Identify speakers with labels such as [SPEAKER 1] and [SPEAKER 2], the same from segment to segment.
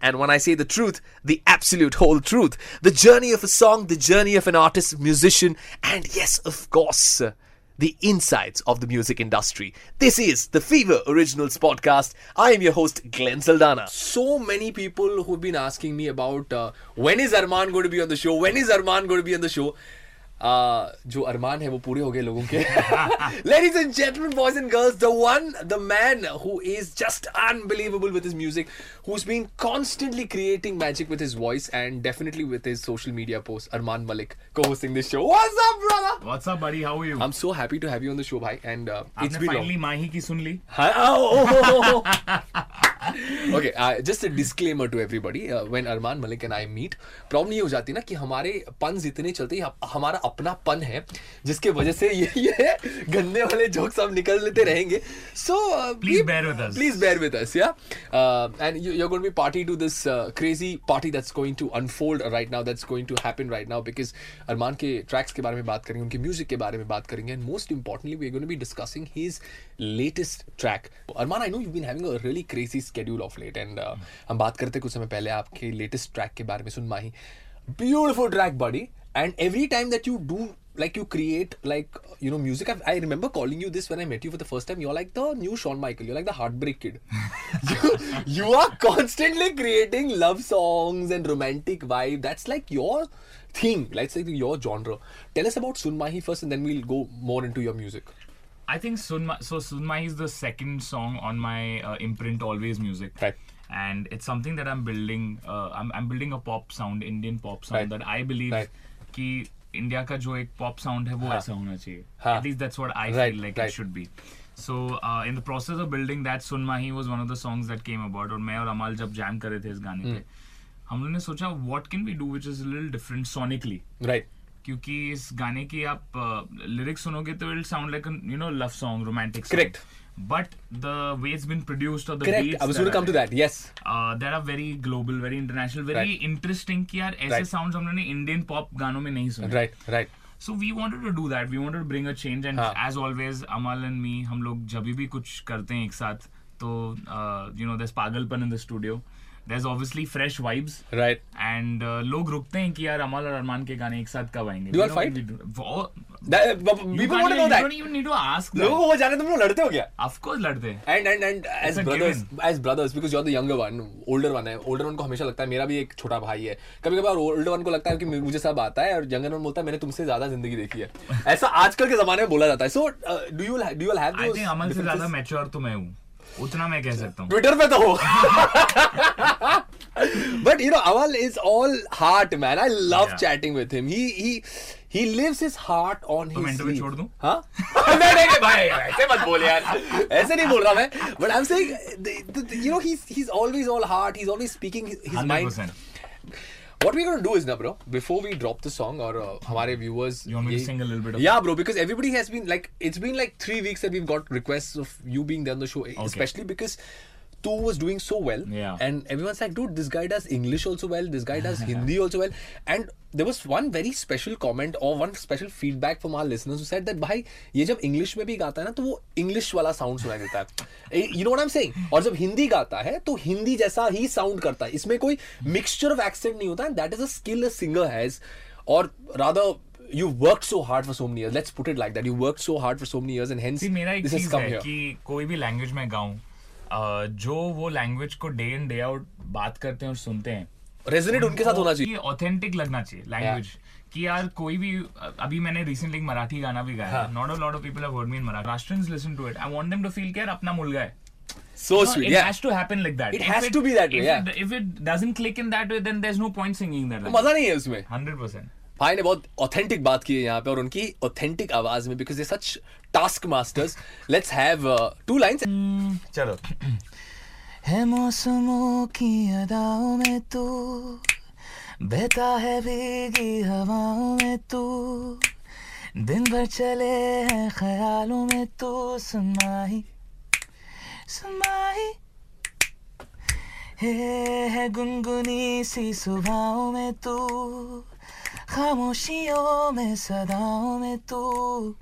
[SPEAKER 1] and when I say the truth, the absolute whole truth. The journey of a song, the journey of an artist, musician, and yes, of course, the insides of the music industry. This is the Fever Originals podcast. I am your host, Glenn Saldana. So many people who've been asking me about uh, when is Arman going to be on the show? When is Arman going to be on the show? uh, जो अरमान है वो पूरे हो गए लोगों के। Ladies and gentleman boys and girls the one the man who is just unbelievable with his music who is been constantly creating magic with his voice and definitely with his social media post Armaan Malik co-hosting this show what's up brother
[SPEAKER 2] what's up buddy how are you
[SPEAKER 1] I am so happy to have you on the show भाई and it's been
[SPEAKER 2] finally Maahi की सुन ली।
[SPEAKER 1] हाँ। Okay just a disclaimer to everybody when Armaan Malik and I meet problem ये हो जाती है ना कि हमारे पन्स इतने चलते हैं हमारा अपना पन है जिसके वजह से ये ये गंदे वाले जोक्स हम निकल लेते रहेंगे। So
[SPEAKER 2] please bear with us
[SPEAKER 1] please bear with us yeah and you are going to be party to this crazy party that's going to unfold right now that's going to happen right now because Armaan के tracks के बारे में बात करेंगे उनके music के बारे में बात करेंगे and most importantly we are going to be discussing his latest track Armaan I know you been having a really crazy schedule of late and हम बात करते कुछ समय पहले आपके लेटेस्ट ट्रैक के बारे में Sun Maahi. Beautiful track buddy and every time that you do like you create like you know music I remember calling you this one I met you for the first time you like the new Shawn Michael you like the heartbreak kid you are constantly creating love songs and romantic vibe that's like your thing like your genre tell us about Sun Maahi first and then we'll go more into your your म्यूज़िक
[SPEAKER 2] I think Sunma so Sunmahi is the second song on my uh, imprint Always Music.
[SPEAKER 1] Right.
[SPEAKER 2] And it's something that I'm building. Uh, I'm, I'm building a pop sound, Indian pop sound
[SPEAKER 1] Right.
[SPEAKER 2] that I believe
[SPEAKER 1] Right.
[SPEAKER 2] कि India का जो एक pop sound है वो
[SPEAKER 1] हाँ.
[SPEAKER 2] ऐसा होना चाहिए
[SPEAKER 1] हाँ.
[SPEAKER 2] at least that's what I
[SPEAKER 1] Right,
[SPEAKER 2] feel like
[SPEAKER 1] right.
[SPEAKER 2] it should be so uh, in the process of building that Sunmahi was one of the songs that came about और मैं और अमाल जब जैम कर रहे थे इस गाने पे
[SPEAKER 1] Hmm.
[SPEAKER 2] हम लोगों ने सोचा what can we do which is a little different sonically
[SPEAKER 1] right
[SPEAKER 2] क्योंकि इस गाने की आप लिरिक्स सुनोगे तो it sound like you know love song romantic
[SPEAKER 1] Correct.
[SPEAKER 2] But the way it's been produced or the
[SPEAKER 1] correct i was going to come to that yes
[SPEAKER 2] there are very global very international very
[SPEAKER 1] Right.
[SPEAKER 2] Interesting कि यार ऐसे
[SPEAKER 1] Right.
[SPEAKER 2] Sounds हम लोगों ने Indian pop गानों में नहीं सुने
[SPEAKER 1] right right
[SPEAKER 2] so we wanted to do that we wanted to bring a change and
[SPEAKER 1] हाँ.
[SPEAKER 2] As always Amaal and me हम लोग जब भी कुछ करते हैं एक साथ तो यू नो दस पागलपन in the studio there's obviously fresh vibes
[SPEAKER 1] right
[SPEAKER 2] and uh, लोग रुकते हैं कि यार अमल और अरमान के गाने एक साथ कब आएँगे
[SPEAKER 1] you all fight? that, people want to know that
[SPEAKER 2] You don't even need to ask
[SPEAKER 1] लोगों. को वो जाने तुम लोग लड़ते हो क्या
[SPEAKER 2] Of course लड़ते हैं
[SPEAKER 1] and and and as brothers as brothers because you're the younger one older one है older one को हमेशा लगता है मेरा भी एक छोटा भाई है कभी कभार older one को लगता है कि मुझे सब आता है और younger one बोलता है मैंने तुमसे ज़्यादा ज़िंदगी देखी है ऐसा आजकल के जमाने में बोला जाता है so uh, do you do you have those?
[SPEAKER 2] I think अमल से ज़्यादा? मैच्योर तो मैं हूँ उतना मैं कह सकता हूँ
[SPEAKER 1] ट्विटर पे तो हो but you know Amaal is all heart man I love chatting chatting him he he he he lives his heart on
[SPEAKER 2] तो
[SPEAKER 1] his sleeve.
[SPEAKER 2] छोड़ दूँ?
[SPEAKER 1] हाँ नहीं नहीं भाई ऐसे मत बोल यार ऐसे नहीं बोल रहा मैं but I'm saying you know he's he's always all heart he's always speaking his, his mind
[SPEAKER 2] 100%
[SPEAKER 1] What we're gonna do is now, bro, before we drop the song or uh, our viewers.
[SPEAKER 2] You want me ye-
[SPEAKER 1] to
[SPEAKER 2] sing a little bit of
[SPEAKER 1] Yeah, bro, because everybody has been like, it's been like three weeks that we've got requests of you being there on the show, eh, okay. especially because. Tu was doing so well,
[SPEAKER 2] yeah.
[SPEAKER 1] and everyone's like, dude, this guy does English also well, this guy does Hindi also well, and there was one very special comment or one special feedback from our listeners who said that भाई ये जब English में भी गाता है ना तो वो इंग्लिश वाला साउंड सुनाई देता है you know what I am saying और जब हिंदी गाता है तो हिंदी जैसा ही साउंड करता है इसमें कोई मिक्सचर ऑफ़ एक्सेंट नहीं होता है that is a skill a singer has or rather you worked so hard for so many years let's put it like that you worked so hard for so many years and hence
[SPEAKER 2] See, मेरा एक
[SPEAKER 1] this has come
[SPEAKER 2] है
[SPEAKER 1] here
[SPEAKER 2] कि कोई भी language में गाऊं अ, जो वो language को डे इन डे आउट बात करते हैं और सुनते हैं
[SPEAKER 1] रेजोनेट उनके साथ होना चाहिए।
[SPEAKER 2] ऑथेंटिक लगना चाहिए लैंग्वेज कि यार कोई भी अभी मैंने रिसेंटली मराठी गाना भी गाया. Not a lot of people have heard me in Marathi राष्ट्रन्स listen to it I want them to feel कि यार अपना मुलगा है।
[SPEAKER 1] So
[SPEAKER 2] No,
[SPEAKER 1] sweet
[SPEAKER 2] it
[SPEAKER 1] yeah
[SPEAKER 2] has to happen like that
[SPEAKER 1] It
[SPEAKER 2] If
[SPEAKER 1] has to be that way,
[SPEAKER 2] if
[SPEAKER 1] yeah.
[SPEAKER 2] it, if it doesn't click in that way then there's no point singing that
[SPEAKER 1] मज़ा नहीं है उसमें।
[SPEAKER 2] 100%
[SPEAKER 1] भाई ने बहुत authentic बात की है यहाँ पे और उनकी ऑथेंटिक आवाज़ में because they such task masters let's have two lines
[SPEAKER 2] चलो।
[SPEAKER 3] है मौसमों की अदाओं में तू बहता है भीगी हवाओं में तू दिन भर चले हैं ख्यालों में तू, सुनमाही सुनमाही। हे, है गुनगुनी सी सुबहों में तू, खामोशियों में सदाओं में तू,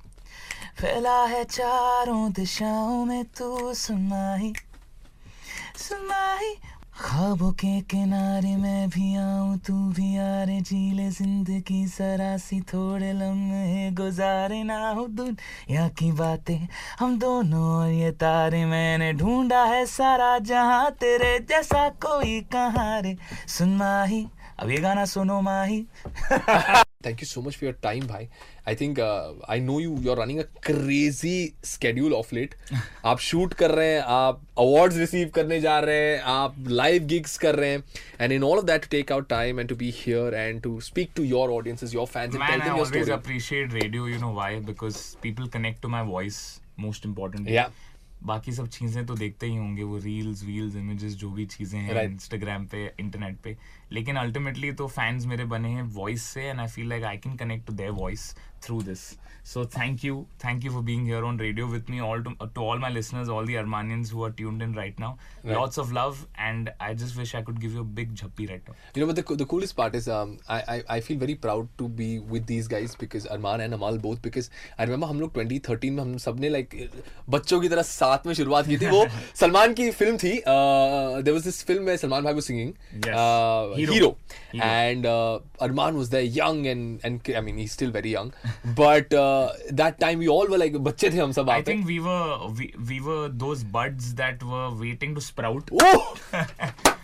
[SPEAKER 3] फैला है चारों दिशाओं में तू, सुनमाही। ख्वाबों के किनारे मैं भी आऊँ, तू भी आ रे। जी ले ज़िंदगी सरासी थोड़े लम्हे गुजारे ना हो दुनिया की बातें हम दोनों और ये तारे मैंने ढूंढा है सारा, जहाँ तेरे जैसा कोई कहाँ रे सुन माही, अब ये गाना सुनो माही।
[SPEAKER 1] Thank you so much for your time, bhai. I think uh, I know you. You're running a crazy schedule of late. आप shoot कर रहे हैं, आप awards receive करने जा रहे हैं, आप live gigs कर रहे हैं, and in all of that to take out time and to be here and to speak to your audiences, your fans, and
[SPEAKER 2] Man,
[SPEAKER 1] tell
[SPEAKER 2] I
[SPEAKER 1] them your
[SPEAKER 2] always
[SPEAKER 1] story.
[SPEAKER 2] appreciate radio. You know why? Because people connect to my voice. Most importantly.
[SPEAKER 1] Yeah.
[SPEAKER 2] बाकी सब चीज़ें तो देखते ही होंगे वो reels वील्स images जो भी चीज़ें हैं
[SPEAKER 1] Right.
[SPEAKER 2] इंस्टाग्राम पे इंटरनेट पे। लेकिन अल्टीमेटली तो फैंस मेरे बने हैं वॉइस से and I feel like I can connect to their voice through this so thank you thank you for being here on radio with me all to all my listeners all the Armaanians who are tuned in right now lots of love and I just wish I could give you a big jhappi right now
[SPEAKER 1] You know, but the, the coolest part is um, I, I I feel very proud to be with these guys because Arman and Amal both because I remember हम लोग 2013 में हम सबने like बच्चों की तरह साथ बात में शुरुआत की थी वो सलमान की फ़िल्म थी फ़िल्म में सलमान भाई singing
[SPEAKER 2] hero
[SPEAKER 1] and Armaan was the end and I mean still very young but that time we all were like बच्चे थे हम सब
[SPEAKER 2] I think we were we were those birds that were waiting to sprout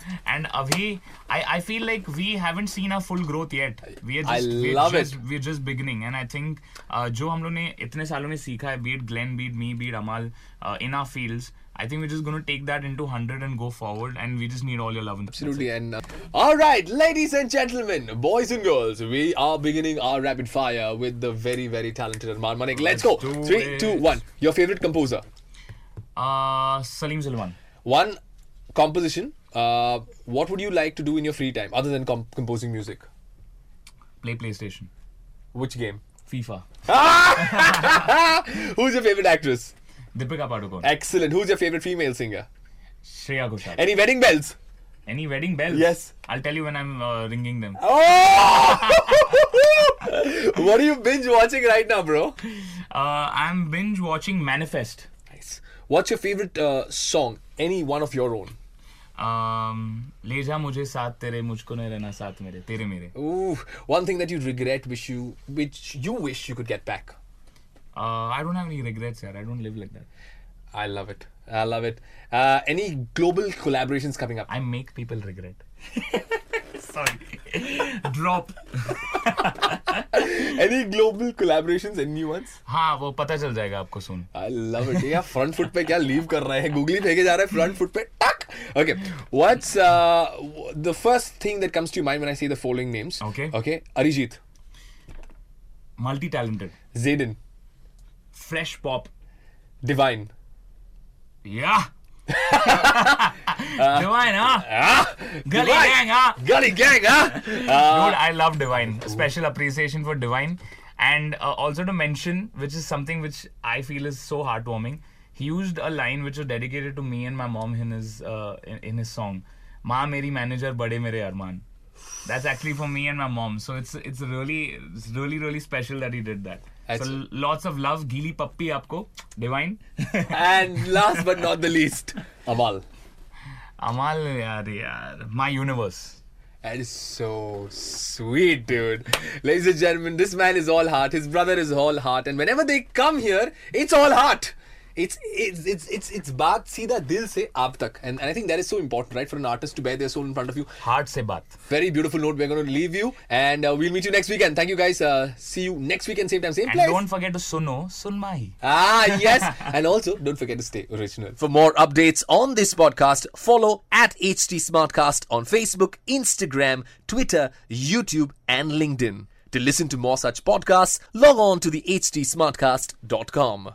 [SPEAKER 2] waiting to sprout
[SPEAKER 1] Oh!
[SPEAKER 2] and Abhi, I, I feel like we haven't seen our full growth yet. We are
[SPEAKER 1] I
[SPEAKER 2] just, we're
[SPEAKER 1] love
[SPEAKER 2] just,
[SPEAKER 1] it.
[SPEAKER 2] We're just beginning, and I think uh, जो हम लोग ने इतने सालों में सीखा है, be it Glenn, be it me, be it Amal, uh, in our fields, I think we're just going to take that into 100 and go forward, and we just need all your love and support.
[SPEAKER 1] Absolutely. And uh, all right, ladies and gentlemen, boys and girls, we are beginning our rapid fire with the very, very talented Arman Manik. Let's,
[SPEAKER 2] Let's
[SPEAKER 1] go.
[SPEAKER 2] do
[SPEAKER 1] Three,
[SPEAKER 2] it.
[SPEAKER 1] two, one. Your favorite composer.
[SPEAKER 2] Uh, Salim Zulman.
[SPEAKER 1] One composition. uh, what would you like to do in your free time other than com- composing music?
[SPEAKER 2] Play PlayStation.
[SPEAKER 1] Which game?
[SPEAKER 2] FIFA.
[SPEAKER 1] Who's your favorite actress?
[SPEAKER 2] Deepika Padukone.
[SPEAKER 1] Excellent. Who's your favorite female singer?
[SPEAKER 2] Shreya Ghoshal.
[SPEAKER 1] Any wedding bells?
[SPEAKER 2] Any wedding bells?
[SPEAKER 1] Yes.
[SPEAKER 2] I'll tell you when I'm uh, ringing them.
[SPEAKER 1] Oh! what are you binge watching right now, bro?
[SPEAKER 2] Uh, I'm binge watching Manifest.
[SPEAKER 1] Nice. What's your favorite uh, song? Any one of your own?
[SPEAKER 2] Um, ले जा मुझे साथ तेरे मुझको नहीं रहना साथ मेरे तेरे मेरे
[SPEAKER 1] Ooh, one thing that you regret, wish you, which you wish you could get back.
[SPEAKER 2] uh, I don't have any regrets यार I don't live like that
[SPEAKER 1] I love it. I love it. Uh, any global collaborations coming up?
[SPEAKER 2] I make people regret sorry drop
[SPEAKER 1] Any global collaborations? Any new ones?
[SPEAKER 2] हाँ वो पता चल जाएगा आपको सुन
[SPEAKER 1] I love it. Yeah, front foot पे क्या leave कर रहे हैं? Googly फेंके जा रहे हैं front foot पे. Okay. What's uh, the first thing that comes to your mind when I say the following names?
[SPEAKER 2] Okay.
[SPEAKER 1] Okay. Arijit,
[SPEAKER 2] multi talented
[SPEAKER 1] Zayden,
[SPEAKER 2] fresh pop
[SPEAKER 1] Divine.
[SPEAKER 2] yeah Divine huh Gully
[SPEAKER 1] Divine.
[SPEAKER 2] gang huh
[SPEAKER 1] Gully gang, huh? Uh,
[SPEAKER 2] Dude, I love Divine. Special appreciation for Divine. And uh, also to mention, which is something which I feel is so heartwarming, he used a line which was dedicated to me and my mom in his uh, in, in his song. Ma meri manager, bade mere arman. That's actually for me and my mom. So it's it's really it's really really special that he did that.
[SPEAKER 1] That's-
[SPEAKER 2] so lots of love, Gili Pappi aapko, Divine.
[SPEAKER 1] and last but not the least, Amal.
[SPEAKER 2] Amal yaar yaar, my universe.
[SPEAKER 1] That is so sweet, dude. Ladies and gentlemen, this man is all heart. His brother is all heart, and whenever they come here, it's all heart It's it's it's it's it's baat सीधा दिल से आप तक, and, and I think that is so important, right, for an artist to bear their soul in front of you.
[SPEAKER 2] Heart se baat.
[SPEAKER 1] Very beautiful note. We're going to leave you, and uh, we'll meet you next weekend. Thank you, guys. Uh, see you next weekend, same time, same
[SPEAKER 2] And
[SPEAKER 1] place.
[SPEAKER 2] don't forget to suno, sunmahi.
[SPEAKER 1] Ah, yes. and also, don't forget to stay original. For more updates on this podcast, follow at HT Smartcast on Facebook, Instagram, Twitter, YouTube, and LinkedIn. To listen to more such podcasts, log on to the htsmartcast.com.